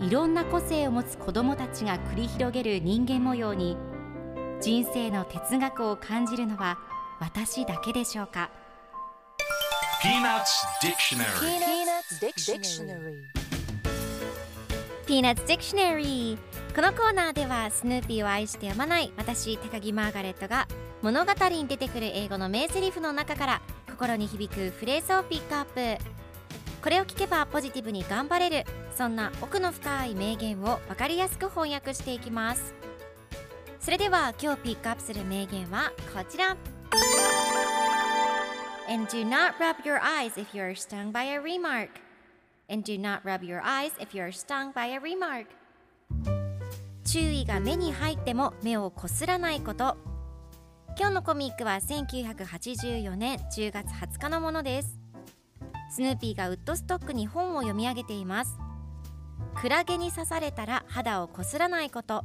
いろんな個性を持つ子どもたちが繰り広げる人間模様に人生の哲学を感じるのは私だけでしょうか？Peanuts Dictionary. Peanuts Dictionary. Peanuts Dictionary.このコーナーではスヌーピーを愛してやまない私高木マーガレットが物語に出てくる英語の名台詞の中から心に響くフレーズをピックアップこれを聞けばポジティブに頑張れる。そんな奥の深い名言を分かりやすく翻訳していきます。それでは今日ピックアップする名言はこちら。And do not rub your eyes if you are stung by a remark. And do not rub your eyes if you are stung by a remark. 注意が目に入っても目をこすらないこと。今日のコミックは1984年10月20日のものです。スヌーピーがウッドストックに本を読み上げています。クラゲに刺されたら肌をこすらないこと。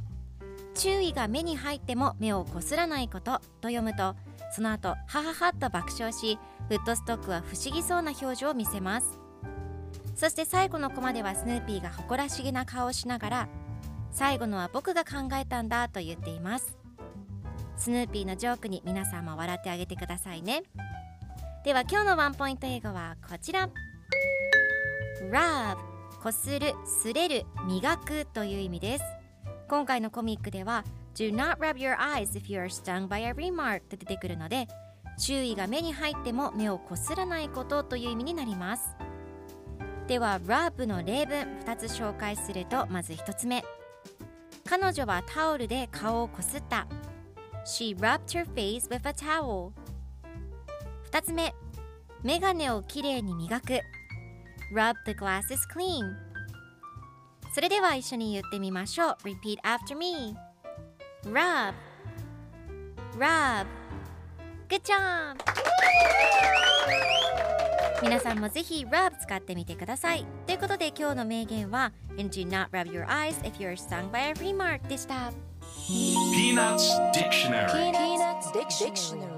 注意が目に入っても目をこすらないこと。と読むとその後ハハハッと爆笑しウッドストックは不思議そうな表情を見せます。そして最後のコマではスヌーピーが誇らしげな顔をしながら最後のは僕が考えたんだと言っています。スヌーピーのジョークに皆さんも笑ってあげてくださいね。では今日のワンポイント英語はこちら。Rub こする、すれる、磨くという意味です。今回のコミックでは Do not rub your eyes if you are stung by a remark と出てくるので注意が目に入っても目をこすらないことという意味になります。では rub の例文2つ紹介するとまず1つ目。彼女はタオルで顔をこすった。She rubbed her face with a towel. 2つ目メガネをきれいに磨く Rub the glasses clean それでは一緒に言ってみましょう Repeat after me Rub Rub Good job! 皆さんもぜひ rub 使ってみてくださいということで今日の名言は And do not rub your eyes if you're stung by a remark でした Peanuts Dictionary Peanuts Dictionary.